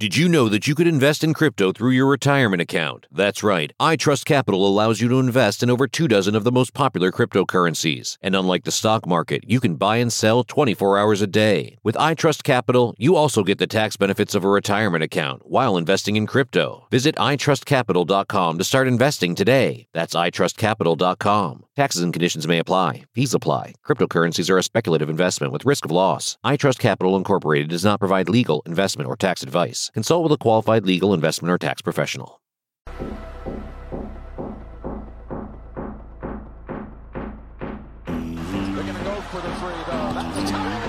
Did you know that you could invest in crypto through your retirement account? That's right. iTrust Capital allows you to invest in over two dozen of the most popular cryptocurrencies. And unlike the stock market, you can buy and sell 24 hours a day. With iTrust Capital, you also get the tax benefits of a retirement account while investing in crypto. Visit itrustcapital.com to start investing today. That's itrustcapital.com. Taxes and conditions may apply. Fees apply. Cryptocurrencies are a speculative investment with risk of loss. iTrust Capital Incorporated does not provide legal, investment, or tax advice. Consult with a qualified legal, investment, or tax professional. They're going to go for the three, though. That's time.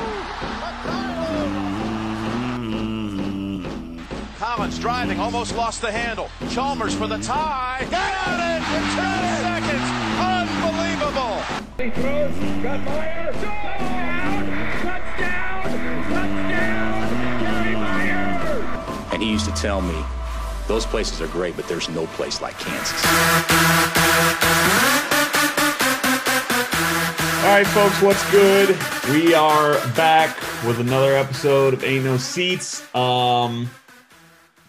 Collins driving, almost lost the handle. Chalmers for the tie. Got it in 10 seconds. Unbelievable. He throws, got Meyer, touchdown, touchdown, touchdown, He used to tell me, those places are great, but there's no place like Kansas. All right, folks, what's good? We are back with another episode of Ain't No Seats. Um,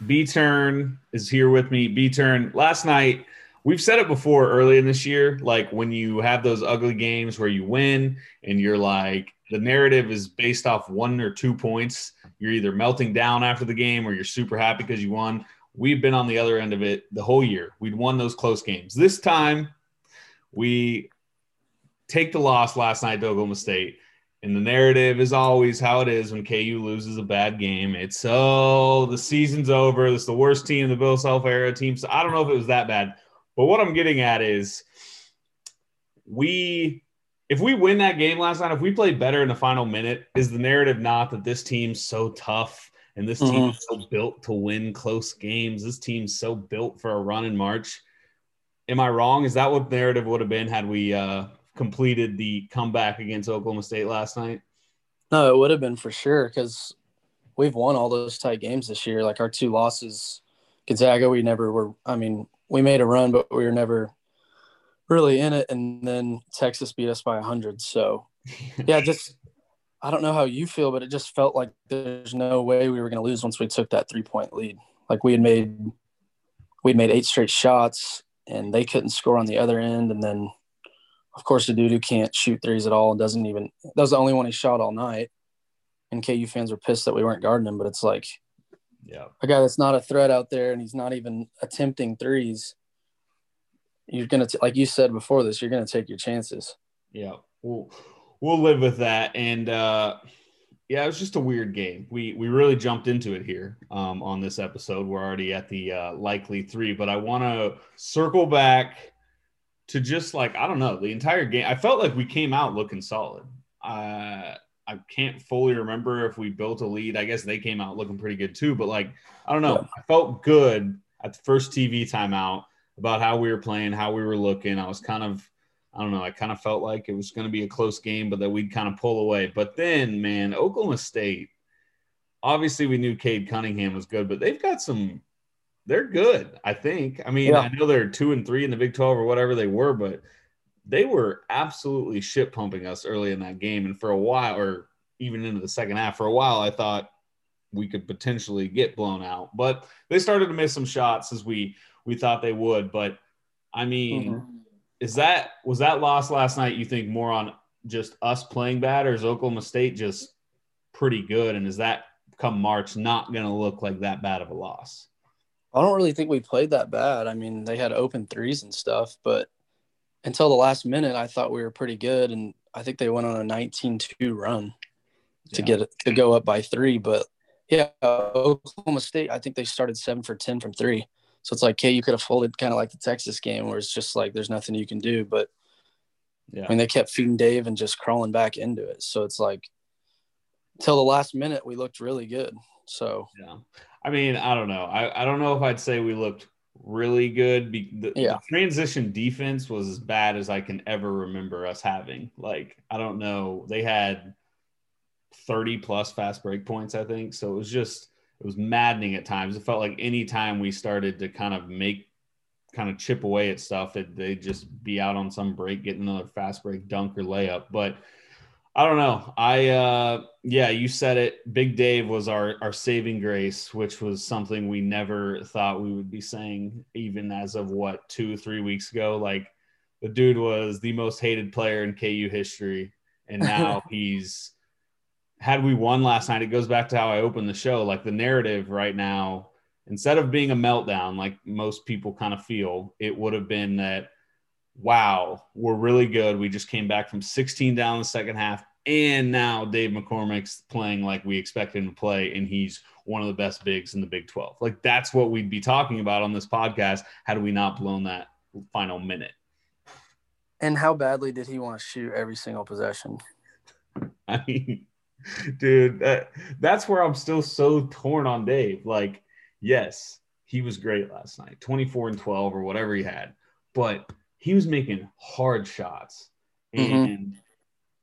B Turn is here with me. B Turn, last night, we've said it before early in this year, like when you have those ugly games where you win and you're like, the narrative is based off one or two points. You're either melting down after the game or you're super happy because you won. We've been on the other end of it the whole year. We'd won those close games. This time, we take the loss last night to Oklahoma State. And the narrative is always how it is when KU loses a bad game. It's oh, the season's over. This is the worst team the Bill Self era team. So I don't know if it was that bad. But what I'm getting at is we if we win that game last night, if we play better in the final minute, is the narrative not that this team's so tough and this team is so built to win close games? This team's so built for a run in March. Am I wrong? Is that what the narrative would have been had we uh, completed the comeback against Oklahoma State last night? No, it would have been for sure because we've won all those tight games this year. Like our two losses, Gonzaga, we never were. I mean, we made a run, but we were never really in it. And then Texas beat us by hundred. So, yeah, just I don't know how you feel, but it just felt like there's no way we were going to lose once we took that three point lead. Like we had made we'd made eight straight shots, and they couldn't score on the other end, and then of course, the dude who can't shoot threes at all and doesn't even that was the only one he shot all night. And KU fans were pissed that we weren't guarding him, but it's like Yeah. a guy that's not a threat out there and he's not even attempting threes. You're gonna t- like you said before this, you're gonna take your chances. Yeah, we'll we'll live with that. And uh, yeah, it was just a weird game. We we really jumped into it here um, on this episode. We're already at the uh, likely three, but I want to circle back to just like I don't know the entire game. I felt like we came out looking solid. Uh, I can't fully remember if we built a lead. I guess they came out looking pretty good too. But like I don't know, Yeah. I felt good at the first TV timeout about how we were playing, how we were looking. I was kind of I don't know. I kind of felt like it was going to be a close game, but that we'd kind of pull away. But then, man, Oklahoma State. Obviously, we knew Cade Cunningham was good, but they've got some. They're good, I think. I mean, Yeah. I know they're two and three in the Big Twelve or whatever they were, but they were absolutely shit pumping us early in that game. And for a while, or even into the second half, for a while, I thought we could potentially get blown out. But they started to miss some shots as we we thought they would. But I mean, Mhm. is that was that loss last night? You think more on just us playing bad, or is Oklahoma State just pretty good? And is that come March not going to look like that bad of a loss? I don't really think we played that bad. I mean, they had open threes and stuff, but until the last minute, I thought we were pretty good, and I think they went on a 19-2 run to Yeah. get it to go up by three. But yeah, Oklahoma State, I think they started seven for ten from three. So it's like, hey, you could have folded kind of like the Texas game, where it's just like there's nothing you can do. But Yeah. I mean, they kept feeding Dave and just crawling back into it. So it's like, till the last minute, we looked really good. So Yeah. I mean, I don't know. I, I don't know if I'd say we looked really good. Be, the, Yeah. the transition defense was as bad as I can ever remember us having. Like, I don't know. They had 30 plus fast break points, I think. So it was just, it was maddening at times. It felt like any time we started to kind of make, kind of chip away at stuff, it, they'd just be out on some break, getting another fast break dunk or layup. But I don't know. I uh yeah, you said it. Big Dave was our our saving grace, which was something we never thought we would be saying even as of what 2 3 weeks ago. Like the dude was the most hated player in KU history and now he's had we won last night, it goes back to how I opened the show. Like the narrative right now, instead of being a meltdown like most people kind of feel, it would have been that wow, we're really good. We just came back from 16 down in the second half. And now Dave McCormack's playing like we expect him to play, and he's one of the best bigs in the Big 12. Like that's what we'd be talking about on this podcast had we not blown that final minute. and how badly did he want to shoot every single possession? I mean, dude, that, that's where I'm still so torn on Dave. Like, yes, he was great last night, 24 and 12 or whatever he had, but he was making hard shots. Mhm. And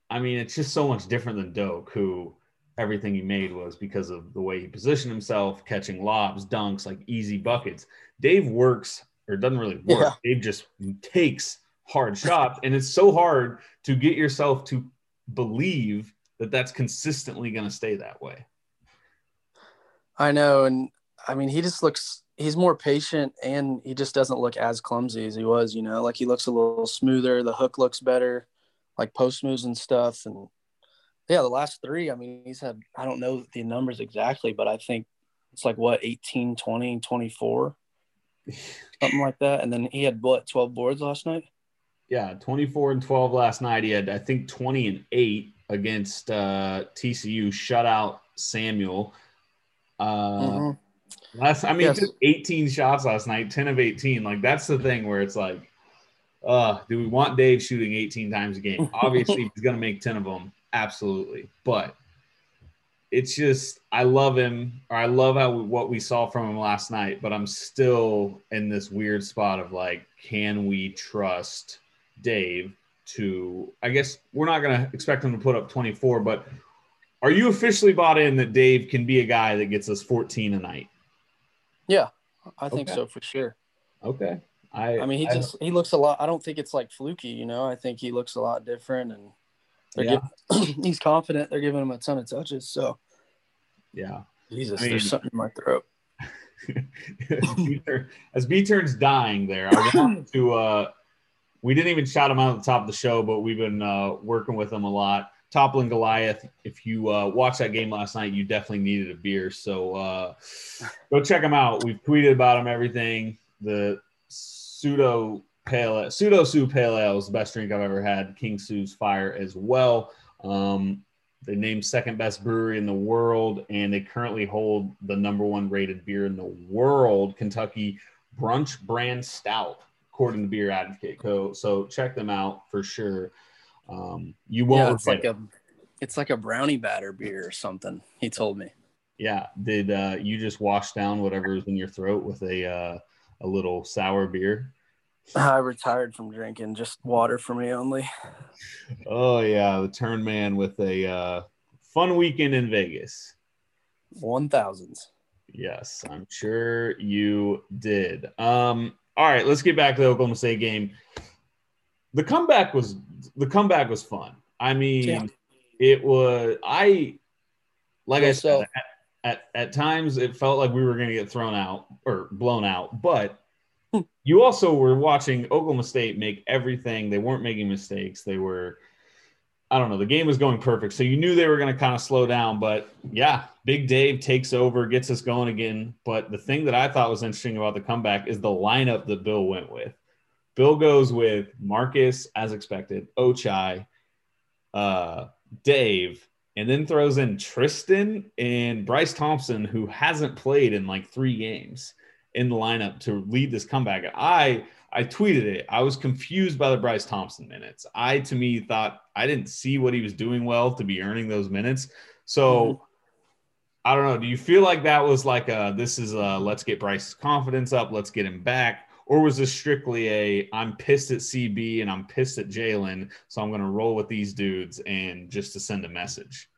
I mean, it's just so much different than Dok, who everything he made was because of the way he positioned himself, catching lobs, dunks, like easy buckets. Dave works or doesn't really work. Yeah. Dave just takes hard shots. And it's so hard to get yourself to believe that that's consistently going to stay that way. I know, and I mean, he just looks. He's more patient, and he just doesn't look as clumsy as he was. You know, like he looks a little smoother. The hook looks better, like post moves and stuff. And yeah, the last three. I mean, he's had. I don't know the numbers exactly, but I think it's like what 18, 20, 24, something like that. And then he had what twelve boards last night. Yeah, 24 and 12 last night. He had, I think, 20 and 8 against uh, TCU, shut out Samuel. Uh, Mhm. Last, I mean, Yes. he 18 shots last night, 10 of 18. Like that's the thing where it's like, uh, do we want Dave shooting 18 times a game? Obviously, he's going to make 10 of them, absolutely. But it's just, I love him, or I love how what we saw from him last night. But I'm still in this weird spot of like, can we trust Dave to? I guess we're not going to expect him to put up 24, but are you officially bought in that Dave can be a guy that gets us 14 a night? Yeah, I think Okay. so for sure. Okay. I I mean, he just he looks a lot. I don't think it's like fluky, you know. I think he looks a lot different, and Yeah. giving, he's confident. They're giving him a ton of touches. So yeah. Jesus, I mean- there's something in my throat. As B turns dying there, I want to uh we didn't even shout him out at the top of the show, but we've been uh working with him a lot. Toppling Goliath. If you uh watched that game last night, you definitely needed a beer. So uh go check him out. We've tweeted about him everything. The pseudo pale PseudoSue pale ale is the best drink I've ever had. King Sue's fire as well. Um they named second best brewery in the world, and they currently hold the number one rated beer in the world, Kentucky Brunch Brand Stout, according to Beer Advocate. So, so check them out for sure. Um, you won't. Yeah, it's like regret a it's like a brownie batter beer or something. He told me. yeah. Did uh, you just wash down whatever is in your throat with a uh, a little sour beer? I retired from drinking, just water for me only. Oh yeah, the turn man with a uh, fun weekend in Vegas. One thousands. Yes, I'm sure you did. Um, all right, let's get back to the Oklahoma State game. The comeback was the comeback was fun. I mean, Yeah. it was I like I said so- at, at at times it felt like we were going to get thrown out or blown out, but you you also were watching Oklahoma State make everything. They weren't making mistakes. They were, I don't know, the game was going perfect. So you knew they were going to kind of slow down. But yeah, Big Dave takes over, gets us going again. But the thing that I thought was interesting about the comeback is the lineup that Bill went with. Bill goes with Marcus, as expected, Ochai, uh, Dave, and then throws in Tristan and Bryce Thompson, who hasn't played in like three games in the lineup to lead this comeback. I I tweeted it. I was confused by the Bryce Thompson minutes. I to me thought I didn't see what he was doing well to be earning those minutes. So mm-hmm. I don't know. Do you feel like that was like a this is a let's get Bryce's confidence up, let's get him back? Or was this strictly a I'm pissed at CB and I'm pissed at Jalen, so I'm gonna roll with these dudes and just to send a message?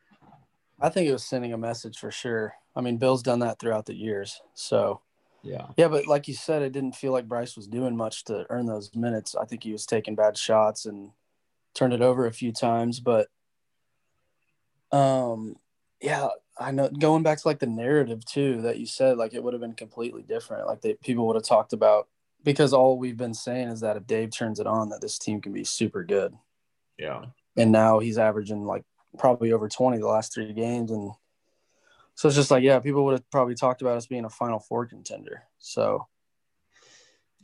I think it was sending a message for sure. I mean, Bill's done that throughout the years. So yeah. Yeah, but like you said, it didn't feel like Bryce was doing much to earn those minutes. I think he was taking bad shots and turned it over a few times, but um yeah, I know going back to like the narrative too that you said, like it would have been completely different. Like they people would have talked about because all we've been saying is that if Dave turns it on, that this team can be super good. Yeah. And now he's averaging like probably over 20 the last three games. And so it's just like, yeah, people would have probably talked about us being a final four contender. So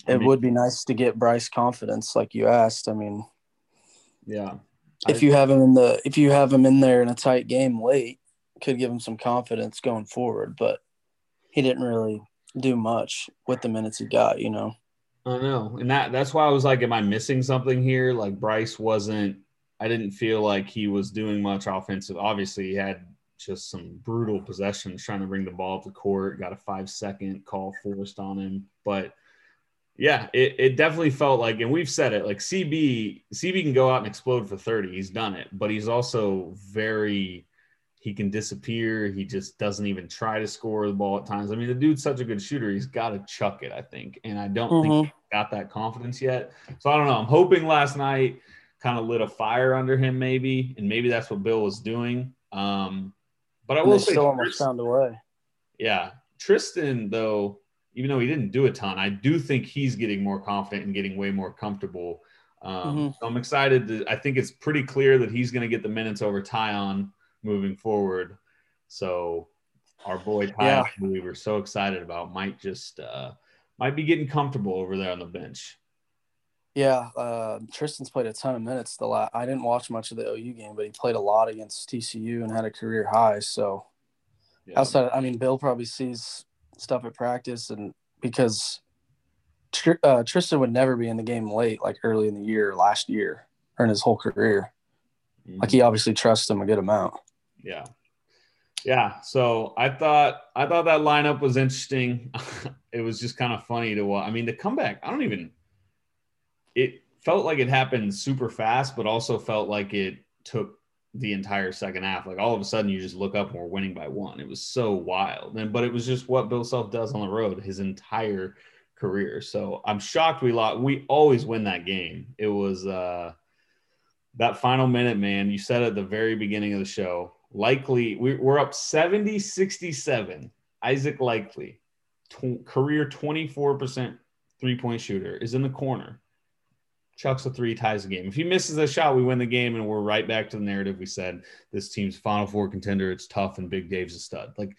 it I mean, would be nice to get Bryce confidence, like you asked. I mean, yeah. If I, you have him in the, if you have him in there in a tight game late, could give him some confidence going forward, but he didn't really do much with the minutes he got, you know. I know. And that that's why I was like, am I missing something here? Like Bryce wasn't I didn't feel like he was doing much offensive. Obviously, he had just some brutal possessions trying to bring the ball up the court, got a five second call forced on him. But yeah, it, it definitely felt like, and we've said it, like CB, CB can go out and explode for 30. He's done it, but he's also very he can disappear. He just doesn't even try to score the ball at times. I mean, the dude's such a good shooter. He's got to chuck it, I think. And I don't mm-hmm. think got that confidence yet. So I don't know. I'm hoping last night kind of lit a fire under him, maybe. And maybe that's what Bill was doing. Um, but I will say, still almost found a way. Yeah. Tristan, though, even though he didn't do a ton, I do think he's getting more confident and getting way more comfortable. Um, mm-hmm. So I'm excited. To, I think it's pretty clear that he's going to get the minutes over Tyon moving forward. So our boy Ty, yeah. who we were so excited about, might just uh, might be getting comfortable over there on the bench. Yeah, uh, Tristan's played a ton of minutes. The last, I didn't watch much of the OU game, but he played a lot against TCU and had a career high. So yeah. outside, I mean, Bill probably sees stuff at practice, and because uh, Tristan would never be in the game late, like early in the year, last year, or in his whole career. Mm-hmm. Like he obviously trusts him a good amount. Yeah. Yeah. So I thought I thought that lineup was interesting. it was just kind of funny to watch. I mean, the comeback, I don't even it felt like it happened super fast, but also felt like it took the entire second half. Like all of a sudden you just look up and we're winning by one. It was so wild. And but it was just what Bill Self does on the road his entire career. So I'm shocked we lost. We always win that game. It was uh that final minute, man. You said at the very beginning of the show, likely we're up 70 67. Isaac Likekele, career 24% three point shooter, is in the corner. Chucks a three, ties the game. If he misses a shot, we win the game, and we're right back to the narrative we said this team's Final Four contender. It's tough, and Big Dave's a stud. Like,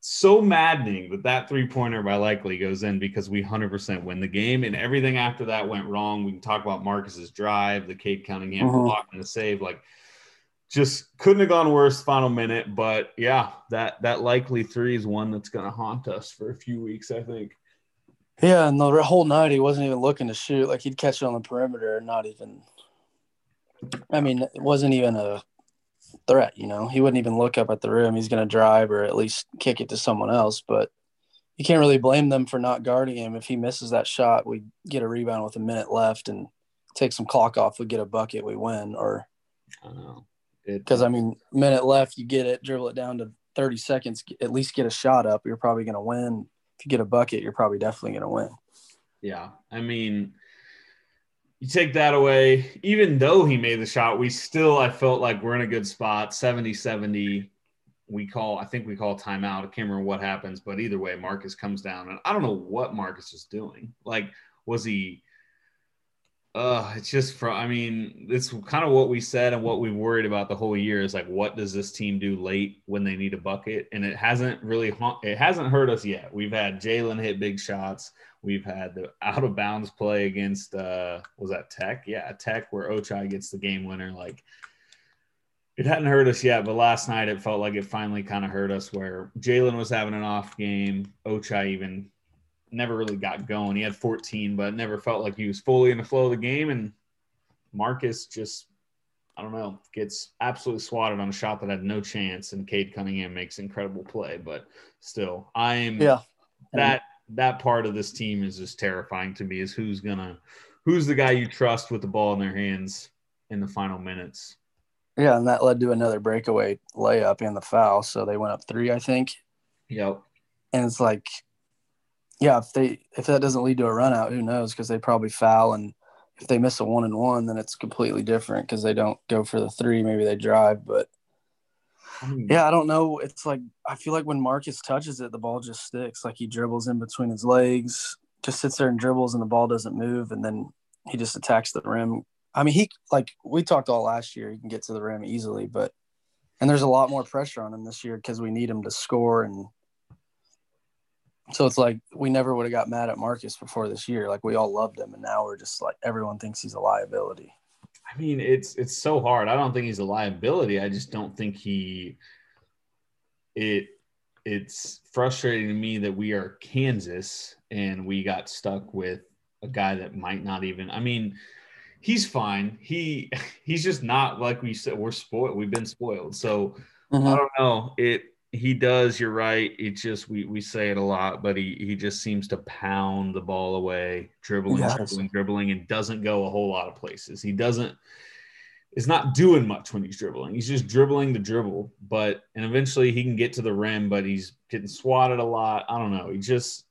so maddening that that three pointer by likely goes in because we 100% win the game, and everything after that went wrong. We can talk about Marcus's drive, the Cade Cunningham uh-huh. block, and the save. Like, just couldn't have gone worse final minute but yeah that that likely three is one that's going to haunt us for a few weeks i think yeah and the whole night he wasn't even looking to shoot like he'd catch it on the perimeter and not even i mean it wasn't even a threat you know he wouldn't even look up at the rim he's going to drive or at least kick it to someone else but you can't really blame them for not guarding him if he misses that shot we get a rebound with a minute left and take some clock off we get a bucket we win or I because I mean, minute left, you get it, dribble it down to 30 seconds, at least get a shot up. You're probably going to win. If you get a bucket, you're probably definitely going to win. Yeah, I mean, you take that away. Even though he made the shot, we still I felt like we're in a good spot. 70-70. We call, I think we call timeout. I can't remember what happens, but either way, Marcus comes down, and I don't know what Marcus is doing. Like Was he? Uh, it's just for. I mean, it's kind of what we said and what we worried about the whole year is like, what does this team do late when they need a bucket? And it hasn't really. It hasn't hurt us yet. We've had Jalen hit big shots. We've had the out of bounds play against. uh Was that Tech? Yeah, Tech where Ochai gets the game winner. Like it hadn't hurt us yet, but last night it felt like it finally kind of hurt us where Jalen was having an off game. Ochai even never really got going. He had 14, but never felt like he was fully in the flow of the game. And Marcus just, I don't know, gets absolutely swatted on a shot that had no chance. And Cade Cunningham makes incredible play. But still, I'm Yeah. that that part of this team is just terrifying to me. Is who's gonna who's the guy you trust with the ball in their hands in the final minutes? Yeah, and that led to another breakaway layup and the foul. So they went up three, I think. Yep. And it's like, yeah, if they if that doesn't lead to a run out, who knows? Because they probably foul, and if they miss a one and one, then it's completely different because they don't go for the three. Maybe they drive, but yeah, I don't know. It's like I feel like when Marcus touches it, the ball just sticks. Like he dribbles in between his legs, just sits there and dribbles, and the ball doesn't move, and then he just attacks the rim. I mean, he like we talked all last year. He can get to the rim easily, but and there's a lot more pressure on him this year because we need him to score, and so it's like we never would have got mad at Marcus before this year. Like we all loved him, and now we're just like everyone thinks he's a liability. I mean, it's it's so hard. I don't think he's a liability. I just don't think he. It it's frustrating to me that we are Kansas and we got stuck with a guy that might not even. I mean, he's fine. He he's just not like we said. We're spoiled. We've been spoiled. So I mm-hmm. don't know. It he does. You're right. It just we we say it a lot, but he he just seems to pound the ball away, dribbling, Yes. dribbling, dribbling, and doesn't go a whole lot of places. He doesn't is not doing much when he's dribbling. He's just dribbling the dribble, but and eventually he can get to the rim, but he's getting swatted a lot. I don't know. He just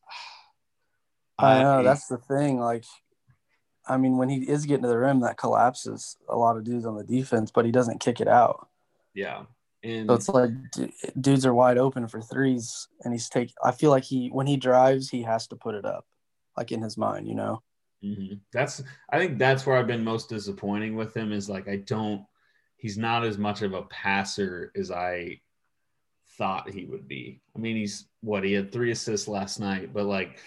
I know that's the thing. Like, I mean, when he is getting to the rim, that collapses a lot of dudes on the defense, but he doesn't kick it out. yeah. And So it's like d- dudes are wide open for threes, and he's take. I feel like he when he drives, he has to put it up, like in his mind, you know. Mhm. That's I think that's where I've been most disappointing with him is like I don't he's not as much of a passer as I thought he would be. I mean, he's what he had three assists last night, but like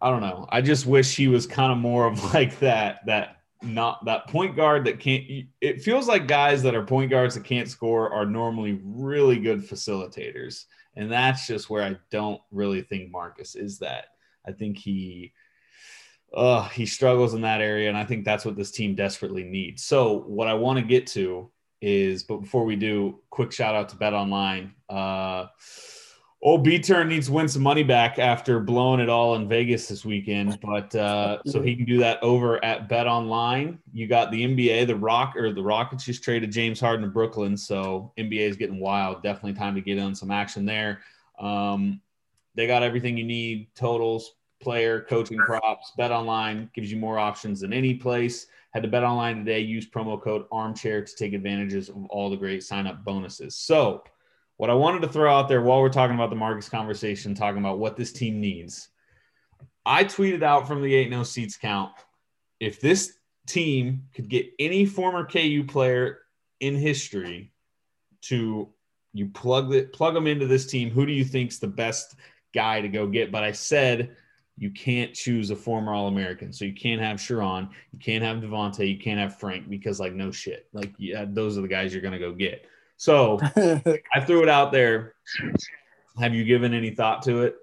I don't know. I just wish he was kind of more of like that that not that point guard that can't it feels like guys that are point guards that can't score are normally really good facilitators. And that's just where I don't really think Marcus is that. I think he uh, he struggles in that area, and I think that's what this team desperately needs. So, what I want to get to is, but before we do, quick shout out to Bet Online. Uh, old B turn needs to win some money back after blowing it all in Vegas this weekend, but uh, so he can do that over at Bet Online. You got the NBA, the Rock or the Rockets just traded James Harden to Brooklyn, so NBA is getting wild. Definitely time to get on some action there. Um, they got everything you need: totals, player, coaching props. Bet online gives you more options than any place. Head to Bet online today. Use promo code Armchair to take advantages of all the great sign up bonuses. So, what I wanted to throw out there while we're talking about the Marcus conversation, talking about what this team needs, I tweeted out from the Ain't No Seats count if this team could get any former KU player in history to you plug it plug them into this team, who do you think's the best guy to go get? But I said you can't choose a former All American. So you can't have Sherron, you can't have Devonte', you can't have Frank because, like, no shit. Like, yeah, those are the guys you're to go get. So I threw it out there. Have you given any thought to it?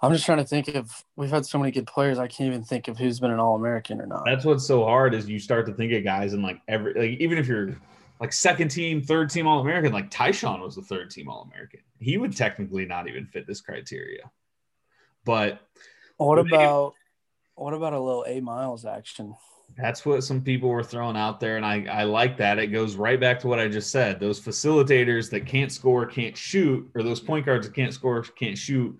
I'm just trying to think of. We've had so many good players. I can't even think of who's been an All American or not. That's what's so hard is you start to think of guys and like every like even if you're like second team, third team All American, like Tyshawn was the third team All American. He would technically not even fit this criteria. But What about what about a little A Miles action? That's what some people were throwing out there, and I, I like that. It goes right back to what I just said. Those facilitators that can't score, can't shoot, or those point guards that can't score, can't shoot,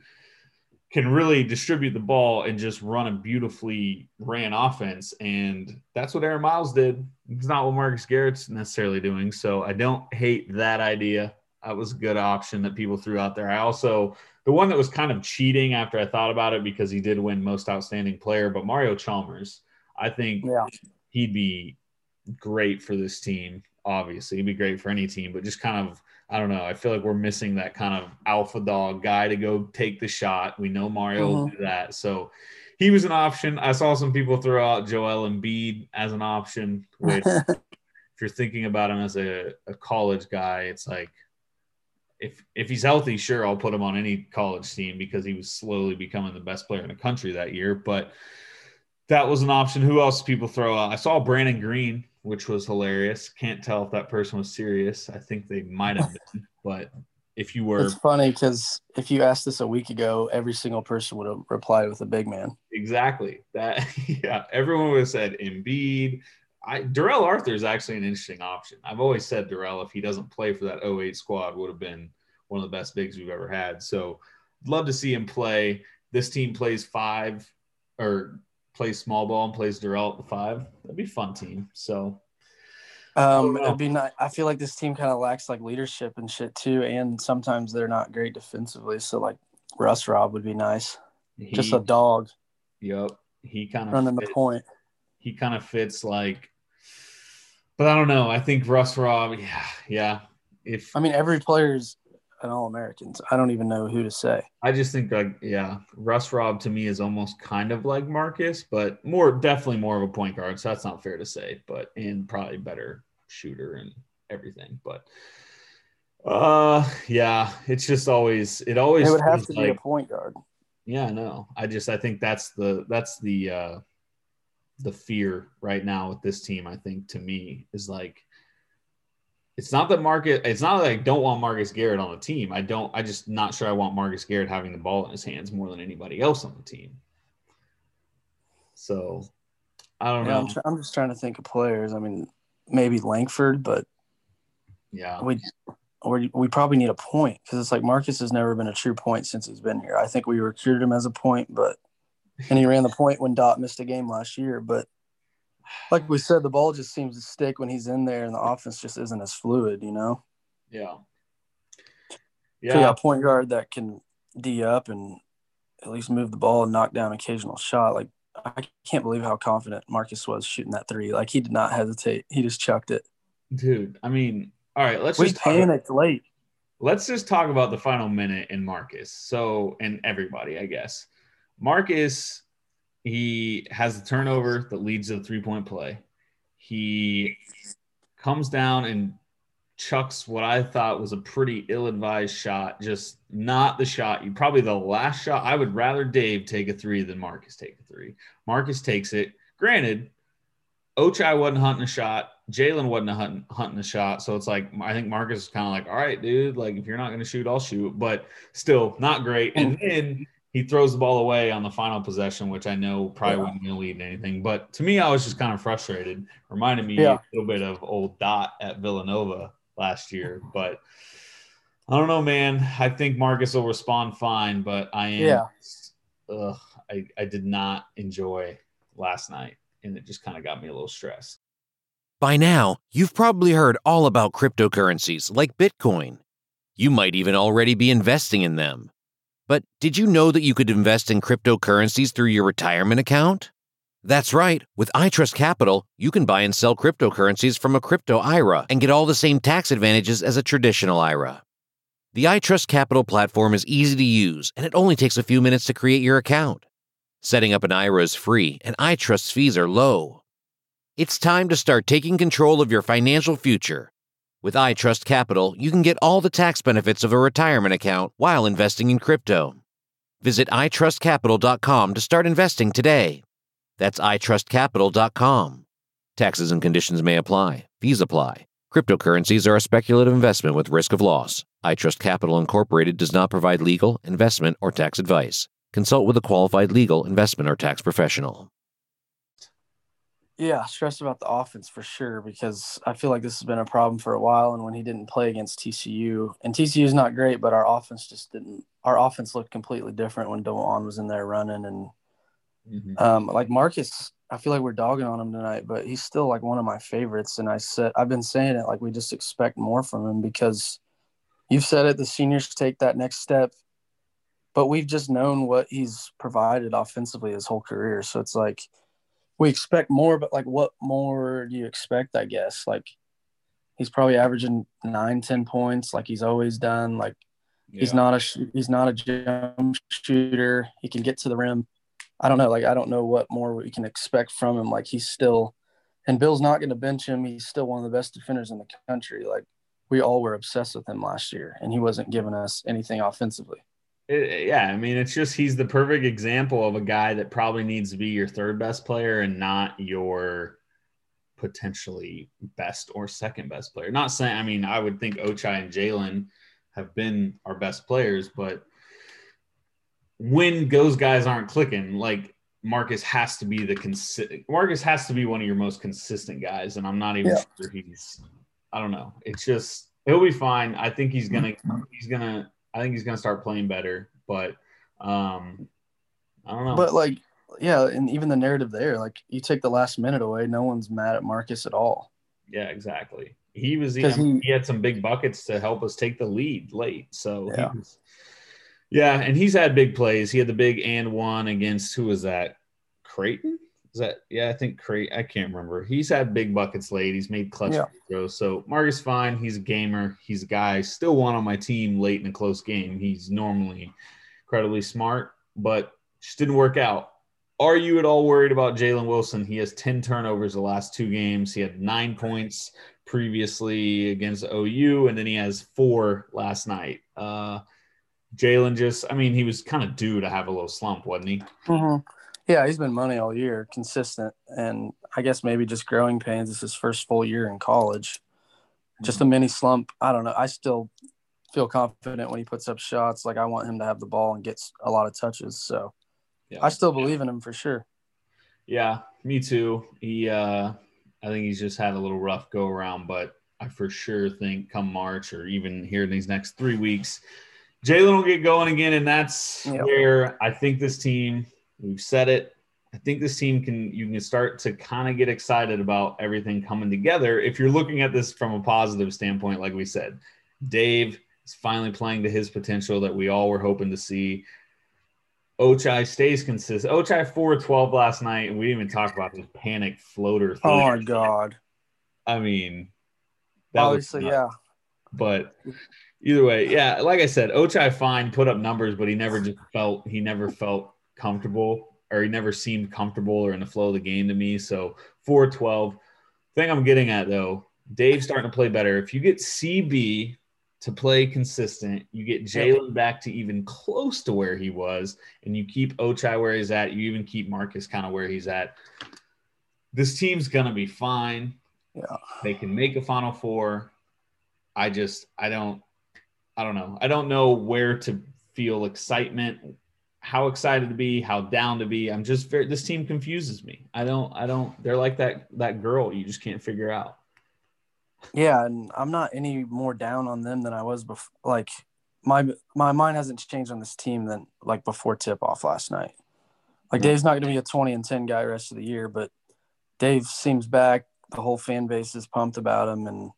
can really distribute the ball and just run a beautifully ran offense. And that's what Aaron Miles did. It's not what Marcus Garrett's necessarily doing. So I don't hate that idea. that was a good option that people threw out there. I also the one that was kind of cheating after I thought about it because he did win most outstanding player, but Mario Chalmers, I think Yeah. he'd be great for this team. Obviously, he'd be great for any team, but just kind of I don't know. I feel like we're missing that kind of alpha dog guy to go take the shot. We know Mario will mm-hmm. do that, so he was an option. I saw some people throw out Joel Embiid as an option, which if you're thinking about him as a, a college guy, it's like if if he's healthy, sure, I'll put him on any college team because he was slowly becoming the best player in the country that year. But that was an option. Who else people throw out? I saw Brandon Green, which was hilarious. Can't tell if that person was serious. I think they might have been, but if you were It's funny because if you asked this a week ago, every single person would have replied with a big man. Exactly. That yeah, everyone would have said Embiid. I Darrell Arthur is actually an interesting option. I've always said Darrell, if he doesn't play for that 08 squad, would have been one of the best bigs we've ever had. So love to see him play. This team plays five or plays small ball and plays Darrell at the five. That'd be a fun team. So Um, it'd be nice. I feel like this team kind of lacks like leadership and shit too, and sometimes they're not great defensively. So like Russ Rob would be nice, he, just a dog yep, he kind of running the point. he kind of fits like but I don't know. I think Russ Rob, yeah, yeah. If I mean, every player is an All American. I don't even know who to say. I just think like yeah, Russ Rob to me is almost kind of like Marcus, but more definitely more of a point guard. So that's not fair to say, but and probably better shooter and everything. But uh yeah, it's just always it always It would have to be a point guard. yeah, no. I just I think that's the that's the uh the fear right now with this team, I think to me is like it's not that Marcus it's not that I don't want Marcus Garrett on the team. I don't I just not sure I want Marcus Garrett having the ball in his hands more than anybody else on the team. So I don't Yeah, know. I'm, tr- I'm just trying to think of players. I mean, maybe Langford, but yeah. we we, we probably need a point because it's like Marcus has never been a true point since he's been here. I think we recruited him as a point, but and he ran the point when Dot missed a game last year. But like we said, the ball just seems to stick when he's in there, and the offense just isn't as fluid. You know, Yeah. So yeah, Yeah. a point guard that can d up and at least move the ball and knock down occasional shot. Like I can't believe how confident Marcus was shooting that three. Like he did not hesitate. He just chucked it. Dude, I mean, all right, let's We just panicked late. let's just talk about the final minute in Marcus. So, and everybody, I guess. Marcus, he has the turnover that leads to the three point play. He comes down and chucks what I thought was a pretty ill advised shot, just not the shot. You probably the last shot. I would rather Dave take a three than Marcus take a three. Marcus takes it. Granted, Ochai wasn't hunting a shot. Jalen wasn't hunting, hunting a shot. So it's like, I think Marcus is kind of like, all right, dude, like if you're not going to shoot, I'll shoot. But still, not great. And oh. then he throws the ball away on the final possession, which I know probably Yeah. wasn't going to lead to anything. But to me, I was just kind of frustrated. Reminded me Yeah. a little bit of old Dot at Villanova last year. But I don't know, man. I think Marcus will respond fine, but I am. Yeah. Ugh, I, I did not enjoy last night, and it just kind of got me a little stressed. By now, you've probably heard all about cryptocurrencies like Bitcoin. You might even already be investing in them. But did you know that you could invest in cryptocurrencies through your retirement account? That's right. With iTrust Capital, you can buy and sell cryptocurrencies from a crypto IRA and get all the same tax advantages as a traditional IRA. The iTrust Capital platform is easy to use, and it only takes a few minutes to create your account. Setting up an IRA is free, and iTrust's fees are low. It's time to start taking control of your financial future. With iTrust Capital, you can get all the tax benefits of a retirement account while investing in crypto. Visit itrustcapital.com to start investing today. That's itrustcapital.com. Taxes and conditions may apply. Fees apply. Cryptocurrencies are a speculative investment with risk of loss. iTrust Capital Incorporated does not provide legal, investment, or tax advice. Consult with a qualified legal, investment, or tax professional. Yeah, stressed about the offense for sure because I feel like this has been a problem for a while. And when he didn't play against TCU, and TCU is not great, but our offense just didn't. Our offense looked completely different when Dajuan was in there running, and um, like Marcus, I feel like we're dogging on him tonight, but he's still like one of my favorites. And I said I've been saying it like we just expect more from him because You've said it. The seniors take that next step, but we've just known what he's provided offensively his whole career. So it's like we expect more, but like, what more do you expect? I guess like he's probably averaging nine, ten points, like he's always done. Like he's not a he's not a jump shooter. He can get to the rim. I don't know. Like I don't know what more we can expect from him. Like he's still, and Bill's not going to bench him. He's still one of the best defenders in the country. Like we all were obsessed with him last year, and he wasn't giving us anything offensively. It- yeah, I mean, it's just he's the perfect example of a guy that probably needs to be your third best player and not your potentially best or second best player. Not saying, I mean, I would think Ochai and Jalen have been our best players, but when those guys aren't clicking, like Marcus has to be the consistent. Marcus has to be one of your most consistent guys, and I'm not even Yeah. sure he's. I don't know. It's just he'll be fine. I think he's gonna he's gonna I think he's gonna start playing better, but um, I don't know. But like, yeah, and even the narrative there, like you take the last minute away, no one's mad at Marcus at all. yeah, exactly. He was I 'Cause mean, he- he had some big buckets to help us take the lead late. So Yeah. was, yeah, and he's had big plays. He had the big and one against who was that? Creighton? Is that yeah? I think Creighton. I can't remember. He's had big buckets late. He's made clutch Yeah. throws. So Marcus fine. He's a gamer. He's a guy still one on my team late in a close game. He's normally incredibly smart, but just didn't work out. Are you at all worried about Jalen Wilson? He has 10 turnovers the last two games. He had nine points previously against OU, and then he has four last night. Uh, Jalen just, I mean, he was kind of due to have a little slump, wasn't he? Yeah, he's been money all year, consistent, and I guess maybe just growing pains. It's his first full year in college. Just a mini slump. I don't know. I still feel confident when he puts up shots. Like I want him to have the ball and gets a lot of touches. So Yeah. I still believe in him for sure. Yeah, me too. He, uh, I think he's just had a little rough go around, but I for sure think come March or even here in these next three weeks, Jalen will get going again, and that's Yeah. where I think this team. We've said it. I think this team can you can start to kind of get excited about everything coming together if you're looking at this from a positive standpoint, like we said. Dave is finally playing to his potential that we all were hoping to see. Ochai stays consistent. Ochai 4 12 last night, and we didn't even talk about his panic floater. Oh three. my god. I mean, that was Obviously, yeah. But either way, yeah, like I said, Ochai fine put up numbers, but he never just felt he never felt comfortable or he never seemed comfortable or in the flow of the game to me. So 412. Thing I'm getting at though, Dave's starting to play better. If you get CB to play consistent, you get Jalen back to even close to where he was, and you keep Ochai where he's at, you even keep Marcus kind of where he's at. This team's gonna be fine. Yeah. They can make a final four. I just I don't I don't know. I don't know where to feel excitement, how excited to be, how down to be. I'm just very this team confuses me. I don't I don't they're like that that girl you just can't figure out. Yeah, and I'm not any more down on them than I was before. Like my my mind hasn't changed on this team than like before tip off last night. Like hmm. Dave's not going to be a 20 and 10 guy rest of the year, but Dave seems back. The whole fan base is pumped about him, and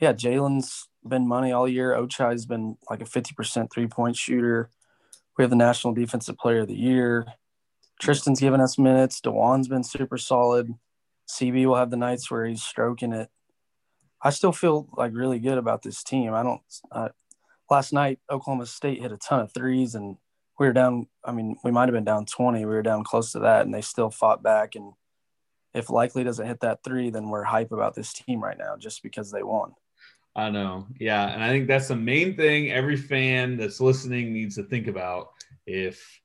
yeah, Jalen's been money all year. Ochai's been like a 50% three point shooter. We have the National Defensive Player of the Year. Tristan's given us minutes. Dajuan's been super solid. CB will have the nights where he's stroking it. I still feel like really good about this team. I don't. Last night, Oklahoma State hit a ton of threes, and we were down. I mean, we might have been down twenty. We were down close to that, and they still fought back. And if Likekele doesn't hit that three, then we're hype about this team right now just because they won. I know. Yeah. And I think that's the main thing every fan that's listening needs to think about. If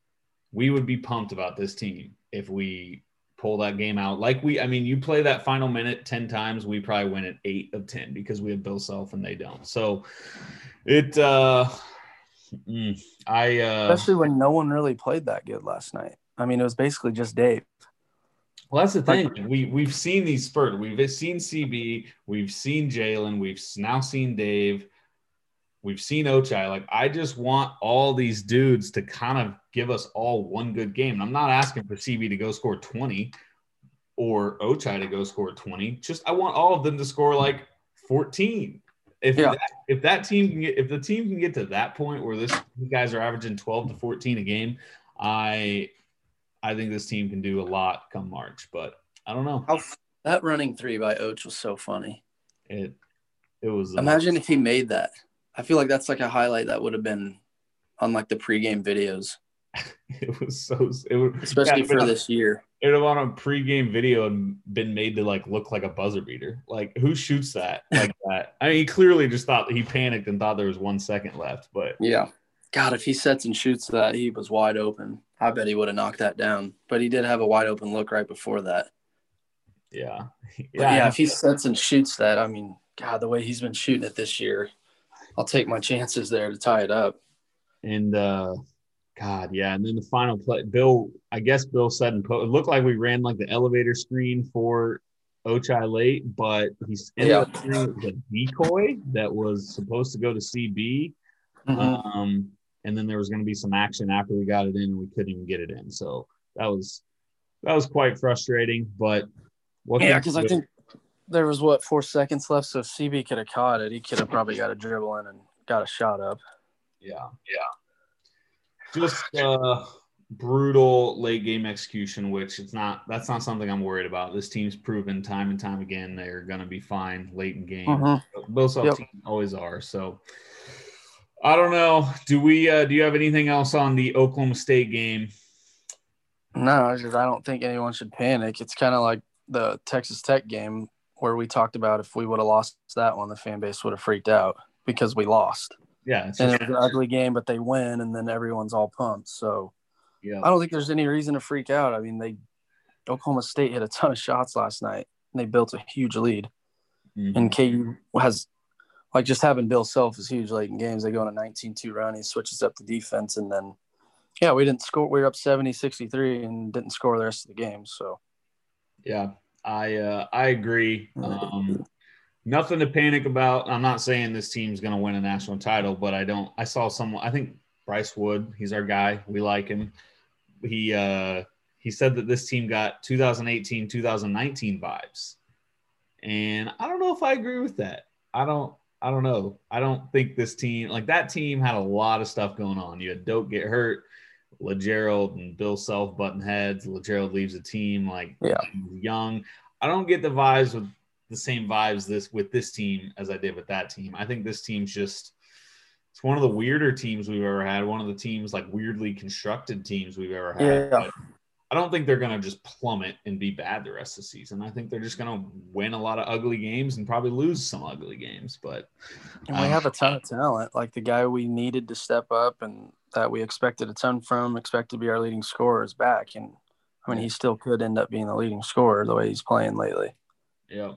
we would be pumped about this team if we pull that game out. Like we, I mean, you play that final minute 10 times, we probably win it eight of 10 because we have Bill Self and they don't. So it, uh, mm, I, uh, Especially when no one really played that good last night. I mean, it was basically just Dave. Well, that's the thing. We we've seen these spurts. We've seen CB. We've seen Jalen. We've now seen Dave. We've seen Ochai. Like I just want all these dudes to kind of give us all one good game. And I'm not asking for CB to go score 20 or Ochai to go score 20. Just I want all of them to score like 14. if Yeah. that, if that team can get if the team can get to that point where this these guys are averaging 12 to 14 a game, I I think this team can do a lot come March, but I don't know. How, that running three by Oach was so funny. It it was uh, Imagine if he made that. I feel like that's like a highlight that would have been on like the pregame videos, it was so it would especially yeah, for this year. It would have on a pregame video and been made to like look like a buzzer beater. Like who shoots that like that? I mean, he clearly just thought he panicked and thought there was one second left, but Yeah. God, if he sets and shoots that, he was wide open. I bet he would have knocked that down. But he did have a wide open look right before that. yeah, But yeah, if he sets and shoots that, I mean, God, the way he's been shooting it this year, I'll take my chances there to tie it up. And uh God, yeah. And then the final play, Bill, I guess Bill said and po- it looked like we ran like the elevator screen for Ochai late, but he's ended Yeah. up the decoy that was supposed to go to CB. Mm-hmm. Um, and then there was going to be some action after we got it in, and we couldn't even get it in. So that was that was quite frustrating. But what Yeah, because I think there was what four seconds left, so if CB could have caught it, he could have probably got a dribble in and got a shot up. Yeah, yeah. Just uh brutal late game execution, which it's not that's not something I'm worried about. This team's proven time and time again they're gonna be fine late in game. Mhm. Both Yep. teams always are. So I don't know. Do we uh do you have anything else on the Oklahoma State game? No, just I don't think anyone should panic. It's kind of like the Texas Tech game where we talked about if we would have lost that one, the fan base would have freaked out because we lost. Yeah, it's And just, it was an ugly game, but they win, and then everyone's all pumped. So yeah. I don't think there's any reason to freak out. I mean, they Oklahoma State hit a ton of shots last night, and they built a huge lead. Mhm. And KU has like just having Bill Self is huge late in games. They go on a 19-2 run, he switches up the defense, and then yeah, we didn't score. We were up 70-63 and didn't score the rest of the game. So Yeah, I uh, I agree. Um, nothing to panic about. I'm not saying this team's going to win a national title, but I don't. I saw someone. I think Bryce Wood. He's our guy. We like him. He uh, he said that this team got 2018, 2019 vibes, and I don't know if I agree with that. I don't. I don't know. I don't think this team like that team had a lot of stuff going on. You had Dok get hurt. Lagerald and Bill Self button heads. Lagerald leaves the team like Yeah. young. I don't get the vibes with the same vibes this with this team as I did with that team. I think this team's just it's one of the weirder teams we've ever had. One of the teams like weirdly constructed teams we've ever had. Yeah. But I don't think they're gonna just plummet and be bad the rest of the season. I think they're just gonna win a lot of ugly games and probably lose some ugly games. But and we um, have a ton of talent. Like the guy we needed to step up and that we expected a ton from, expect to be our leading scorer is back. And I mean, he still could end up being the leading scorer the way he's playing lately. Yeah.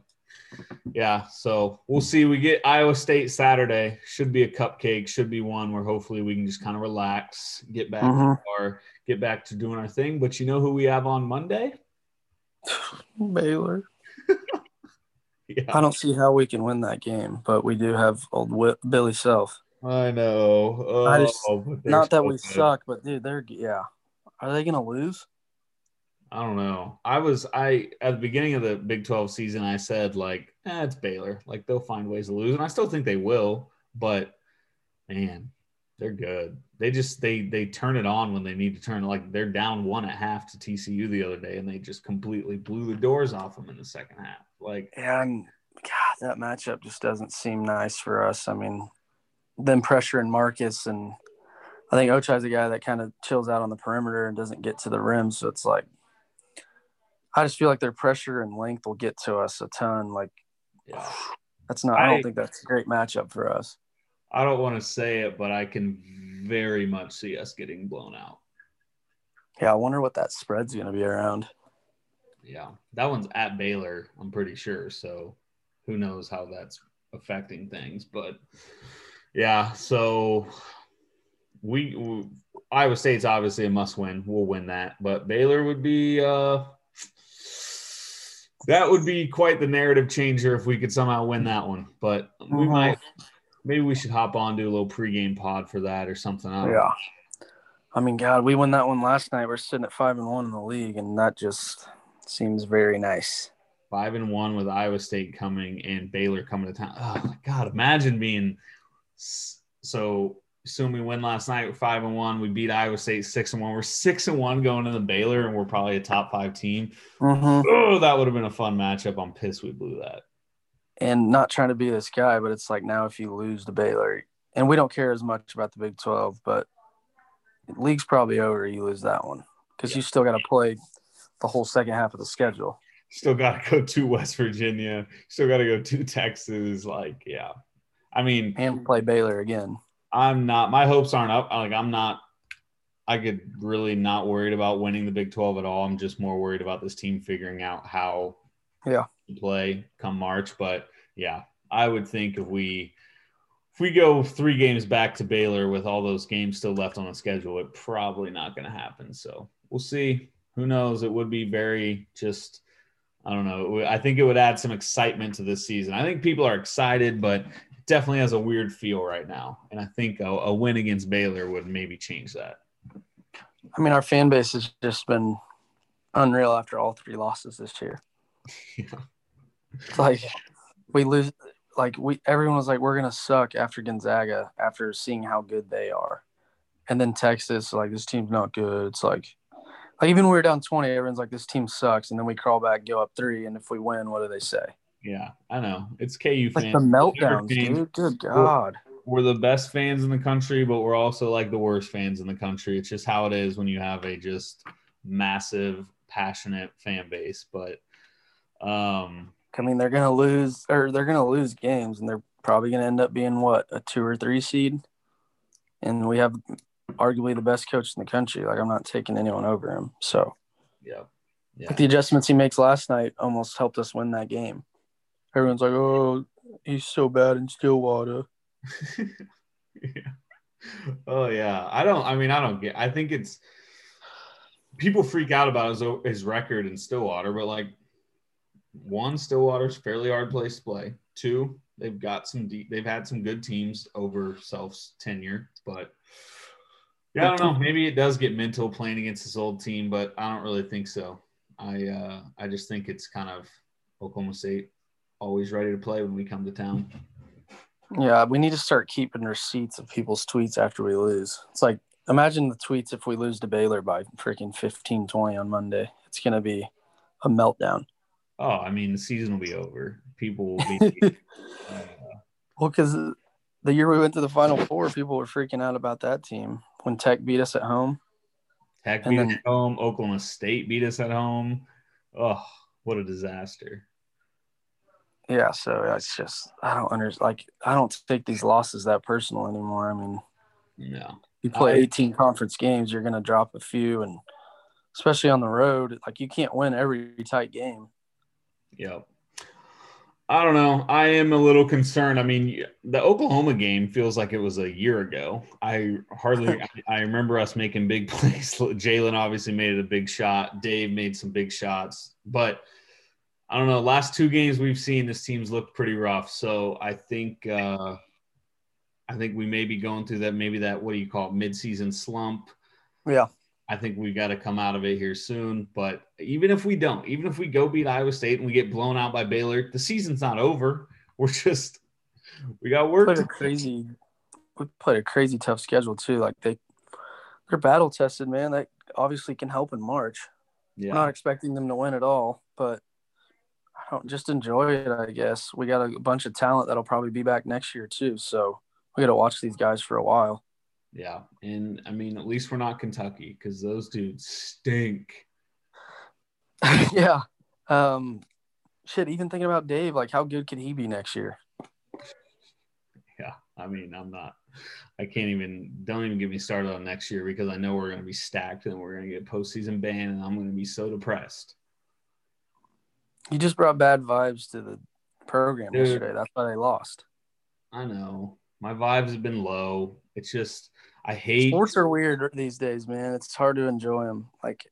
Yeah. So we'll see. We get Iowa State Saturday. Should be a cupcake. Should be one where hopefully we can just kind of relax, get back Mhm. to our get back to doing our thing. But you know who we have on Monday? Baylor. Yeah, I don't see how we can win that game, but we do have old Billy Self. I know. Oh, I just- they're Not that we good. suck, but dude, they're yeah. Are they gonna lose? I don't know. I was I at the beginning of the Big 12 season, I said like, eh, it's Baylor. Like they'll find ways to lose, and I still think they will. But man, they're good. They just they they turn it on when they need to turn. Like they're down one at half to TCU the other day, and they just completely blew the doors off them in the second half. Like and God, that matchup just doesn't seem nice for us. I mean, them pressuring Marcus, and I think Ochai's a guy that kind of chills out on the perimeter and doesn't get to the rim. So it's like, I just feel like their pressure and length will get to us a ton. Like, yeah. that's not, I, I- don't think that's a great matchup for us. I don't want to say it, but I can very much see us getting blown out. Yeah, I wonder what that spread's going to be around. Yeah, that one's at Baylor, I'm pretty sure. So who knows how that's affecting things. But yeah, so we, we Iowa State's obviously a must win. We'll win that. But Baylor would be uh that would be quite the narrative changer if we could somehow win that one. But we Mhm. might maybe we should hop on do a little pregame pod for that or something. I don't know. Yeah. I mean, God, we won that one last night. We're sitting at five and one in the league, and that just seems very nice. five and one with Iowa State coming and Baylor coming to town. Oh my God! Imagine being so. Assume we win last night. We're five and one. We beat Iowa State six and one. We're six and one going into the Baylor, and we're probably a top five team. Mm-hmm. Oh, that would have been a fun matchup. I'm pissed we blew that. And not trying to be this guy, but it's like now if you lose to Baylor, and we don't care as much about the Big Twelve, but league's probably over. You lose that one because you still got to play the whole second half of the schedule. Still got to go to West Virginia. Still got to go to Texas. Like, yeah. I mean, and play Baylor again. I'm not. My hopes aren't up. Like, I'm not. I could really not worried about winning the Big 12 at all. I'm just more worried about this team figuring out how yeah play come March. But yeah, I would think if we if we go three games back to Baylor with all those games still left on the schedule, it probably not going to happen. So we'll see. Who knows? It would be very just. I don't know. I think it would add some excitement to this season. I think people are excited, but it definitely has a weird feel right now. And I think a, a win against Baylor would maybe change that. I mean, our fan base has just been unreal after all three losses this year. Yeah. It's like we lose, like we everyone was like, we're gonna suck after Gonzaga after seeing how good they are, and then Texas like this team's not good. It's like, like even we were down twenty, everyone's like, this team sucks, and then we crawl back, go up three, and if we win, what do they say? Yeah, I know. It's KU Like fans. the meltdowns, Fans. dude. Good God. We're the best fans in the country, but we're also like the worst fans in the country. It's just how it is when you have a just massive, passionate fan base. But um, I mean, they're gonna lose, or they're gonna lose games, and they're probably gonna end up being what a two or three seed. And we have arguably the best coach in the country. Like I'm not taking anyone over him. So yeah, yeah, the adjustments he makes last night almost helped us win that game. Everyone's like, "Oh, he's so bad in Stillwater." yeah. Oh yeah. I don't. I mean, I don't get. I think it's people freak out about his his record in Stillwater, but like one, Stillwater's fairly hard place to play. Two, they've got some. deep, they've had some good teams over Self's tenure, but yeah, I don't know. Maybe it does get mental playing against this old team, but I don't really think so. I uh, I just think it's kind of Oklahoma State always ready to play when we come to town. Yeah, we need to start keeping receipts of people's tweets after we lose. It's like imagine the tweets if we lose to Baylor by freaking 15-20 on Monday. It's gonna be a meltdown. Oh, I mean, the season will be over. People will be. uh, Well, because the year we went to the Final Four, people were freaking out about that team when Tech beat us at home. Tech beat then- us at home. Oklahoma State beat us at home. Oh, what a disaster! Yeah, so it's just I don't under like I don't take these losses that personal anymore. I mean, No, you play I- 18 conference games, you're gonna drop a few, and especially on the road, like you can't win every tight game. Yep. I don't know. I am a little concerned. I mean, the Oklahoma game feels like it was a year ago. I hardly. I, remember us making big plays. Jalen obviously made it a big shot. Dave made some big shots, but I don't know. Last two games we've seen, this team's looked pretty rough. So I think. uh I think we may be going through that, maybe that, what do you call it, midseason slump. Yeah, I think we've got to come out of it here soon. But even if we don't, even if we go beat Iowa State and we get blown out by Baylor, the season's not over. We're just, we got work played a crazy. We played a crazy tough schedule too. Like they, they're battle tested, man. That obviously can help in March. Yeah. I'm not expecting them to win at all, but I don't just enjoy it. I guess we got a bunch of talent that'll probably be back next year too. So we got to watch these guys for a while. Yeah. And I mean, at least we're not Kentucky because those dudes stink. yeah. Um, shit. Even thinking about Dave, like how good could he be next year? Yeah. I mean, I'm not, I can't even, don't even get me started on next year because I know we're going to be stacked and we're going to get postseason ban and I'm going to be so depressed. You just brought bad vibes to the program Dude. yesterday. That's why they lost. I know. My vibes have been low. It's just, I hate. Sports are weird these days, man. It's hard to enjoy them. Like,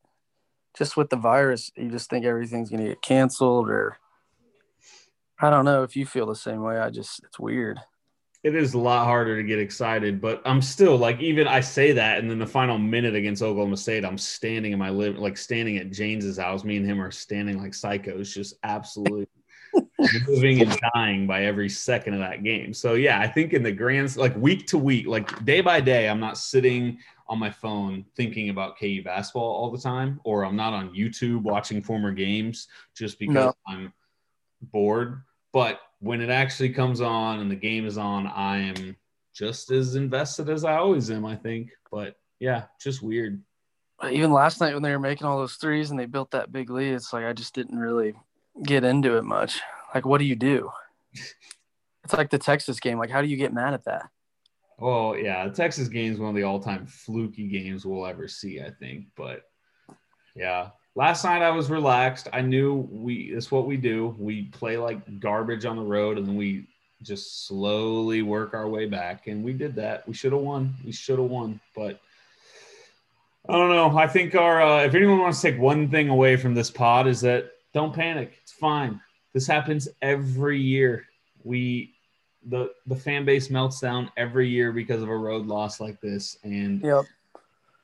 just with the virus, you just think everything's gonna get canceled, or I don't know if you feel the same way. I just, it's weird. it is a lot harder to get excited, but I'm still like, even I say that, and then the final minute against Oklahoma State, I'm standing in my live, like standing at James's house. Me and him are standing like psychos, just absolutely living and dying by every second of that game. So yeah, I think in the grand, like week to week, like day by day, I'm not sitting on my phone thinking about KU basketball all the time, or I'm not on YouTube watching former games just because No. I'm bored. But when it actually comes on and the game is on, I am just as invested as I always am, I think. But yeah, just weird. Even last night when they were making all those threes and they built that big lead, it's like I just didn't really get into it much. Like, what do you do? It's like the Texas game. Like, how do you get mad at that? Well, yeah, the Texas game is one of the all-time fluky games we'll ever see, I think. But yeah, last night I was relaxed. I knew we it's what we do. We play like garbage on the road, and then we just slowly work our way back, and we did that. We should have won. We should have won, but I don't know. I think our uh, if anyone wants to take one thing away from this pod is that don't panic. It's fine. This happens every year. We the the fan base melts down every year because of a road loss like this, and Yep.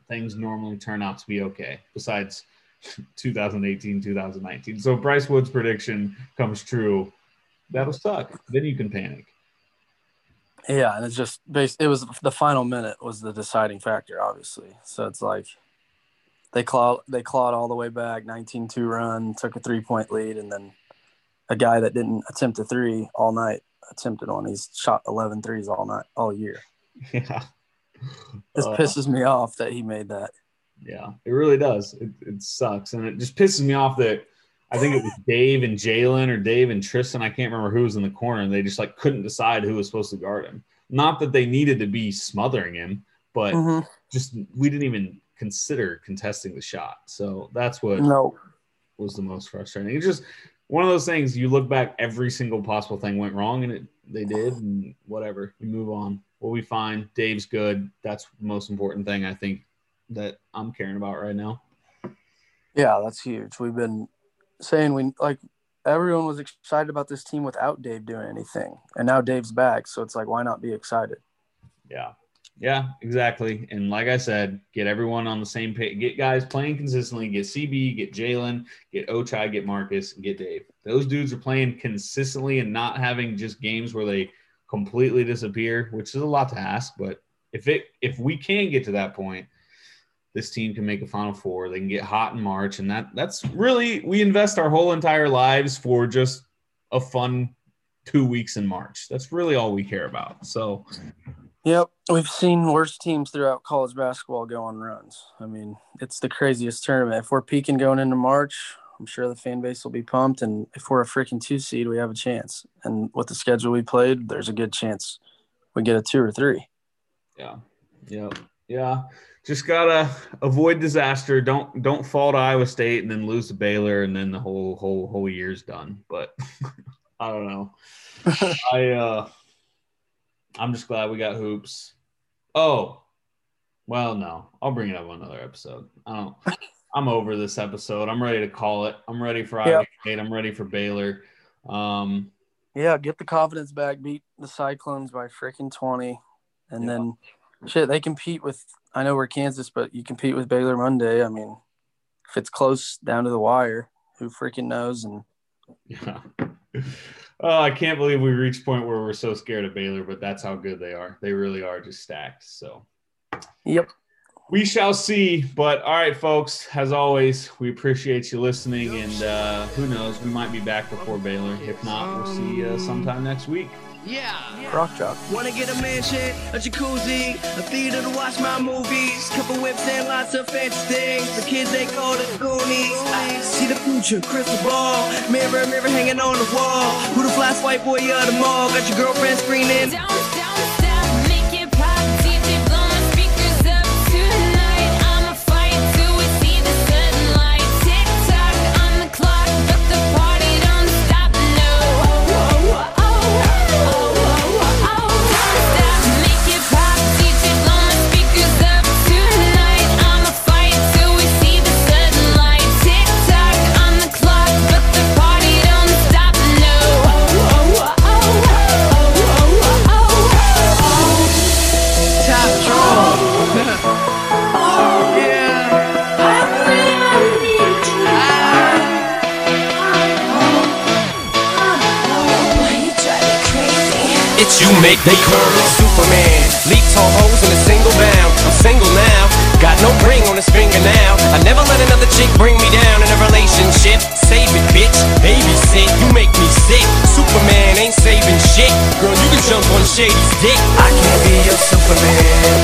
things normally turn out to be okay. Besides 2018, 2019. So Bryce Wood's prediction comes true, that'll suck. Then you can panic. Yeah, and it's just based. It was the final minute was the deciding factor, obviously. So it's like they clawed they clawed all the way back, 19-2 run, took a three point lead, and then a guy that didn't attempt a three all night attempted one. He's shot 11 threes all night, all year. Yeah. This Uh, pisses me off that he made that. Yeah, it really does. It, it sucks, and it just pisses me off that I think it was Dave and Jalen or Dave and Tristan. I can't remember who was in the corner, and they just like couldn't decide who was supposed to guard him. Not that they needed to be smothering him, but Mhm. just we didn't even consider contesting the shot. So that's what No, was the most frustrating. It's just one of those things. You look back, every single possible thing went wrong, and it they did, and whatever. You move on. What We'll be fine. Dave's good. That's the most important thing I think that I'm caring about right now. yeah, that's huge. We've been saying we like everyone was excited about this team without Dave doing anything, and now Dave's back, so it's like why not be excited? Yeah. Yeah, exactly. And like I said, get everyone on the same page. Get guys playing consistently. Get CB, get Jalen, get Ochai, get Marcus, get Dave. Those dudes are playing consistently and not having just games where they completely disappear, which is a lot to ask. But if it if we can get to that point, this team can make a Final Four. They can get hot in March, and that that's really we invest our whole entire lives for just a fun two weeks in March. That's really all we care about. So. Yep, we've seen worse teams throughout college basketball go on runs. I mean, it's the craziest tournament. If we're peaking going into March, I'm sure the fan base will be pumped, and if we're a freaking two seed, we have a chance. And with the schedule we played, there's a good chance we get a two or three. Yeah. Yep. Yeah. Just gotta avoid disaster. Don't don't fall to Iowa State and then lose to Baylor and then the whole whole whole year's done. But I don't know. I uh I'm just glad we got hoops. Oh, well, no. I'll bring it up on another episode. I don't I'm over this episode. I'm ready to call it. I'm ready for Iowa Yep. State. I'm ready for Baylor. Um Yeah, get the confidence back, beat the Cyclones by freaking 20. And Yeah. then, shit, they compete with, I know we're Kansas, but you compete with Baylor Monday. I mean, if it's close down to the wire, who freaking knows? And Yeah. Oh, I can't believe we reached a point where we're so scared of Baylor, but that's how good they are. They really are just stacked. So yep. we shall see. But all right, folks, as always, we appreciate you listening. And uh, who knows, we might be back before Baylor. If not, we'll see you sometime next week. Rock Chalk. Wanna get a mansion, a jacuzzi, a theater to watch my movies, couple whips and lots of fancy things. The kids they call the Goonies. I see the future, crystal ball, mirror, mirror hanging on the wall. Who the flash white boy of the mall? Got your girlfriend screaming. Down, make they curl me Superman. Leap tall hoes in a single bound. I'm single now, got no ring on his finger now. I never let another chick bring me down in a relationship. Save it, bitch. Babysit, you make me sick. Superman ain't saving shit. Girl, you can jump on Shady's dick. I can't be your Superman.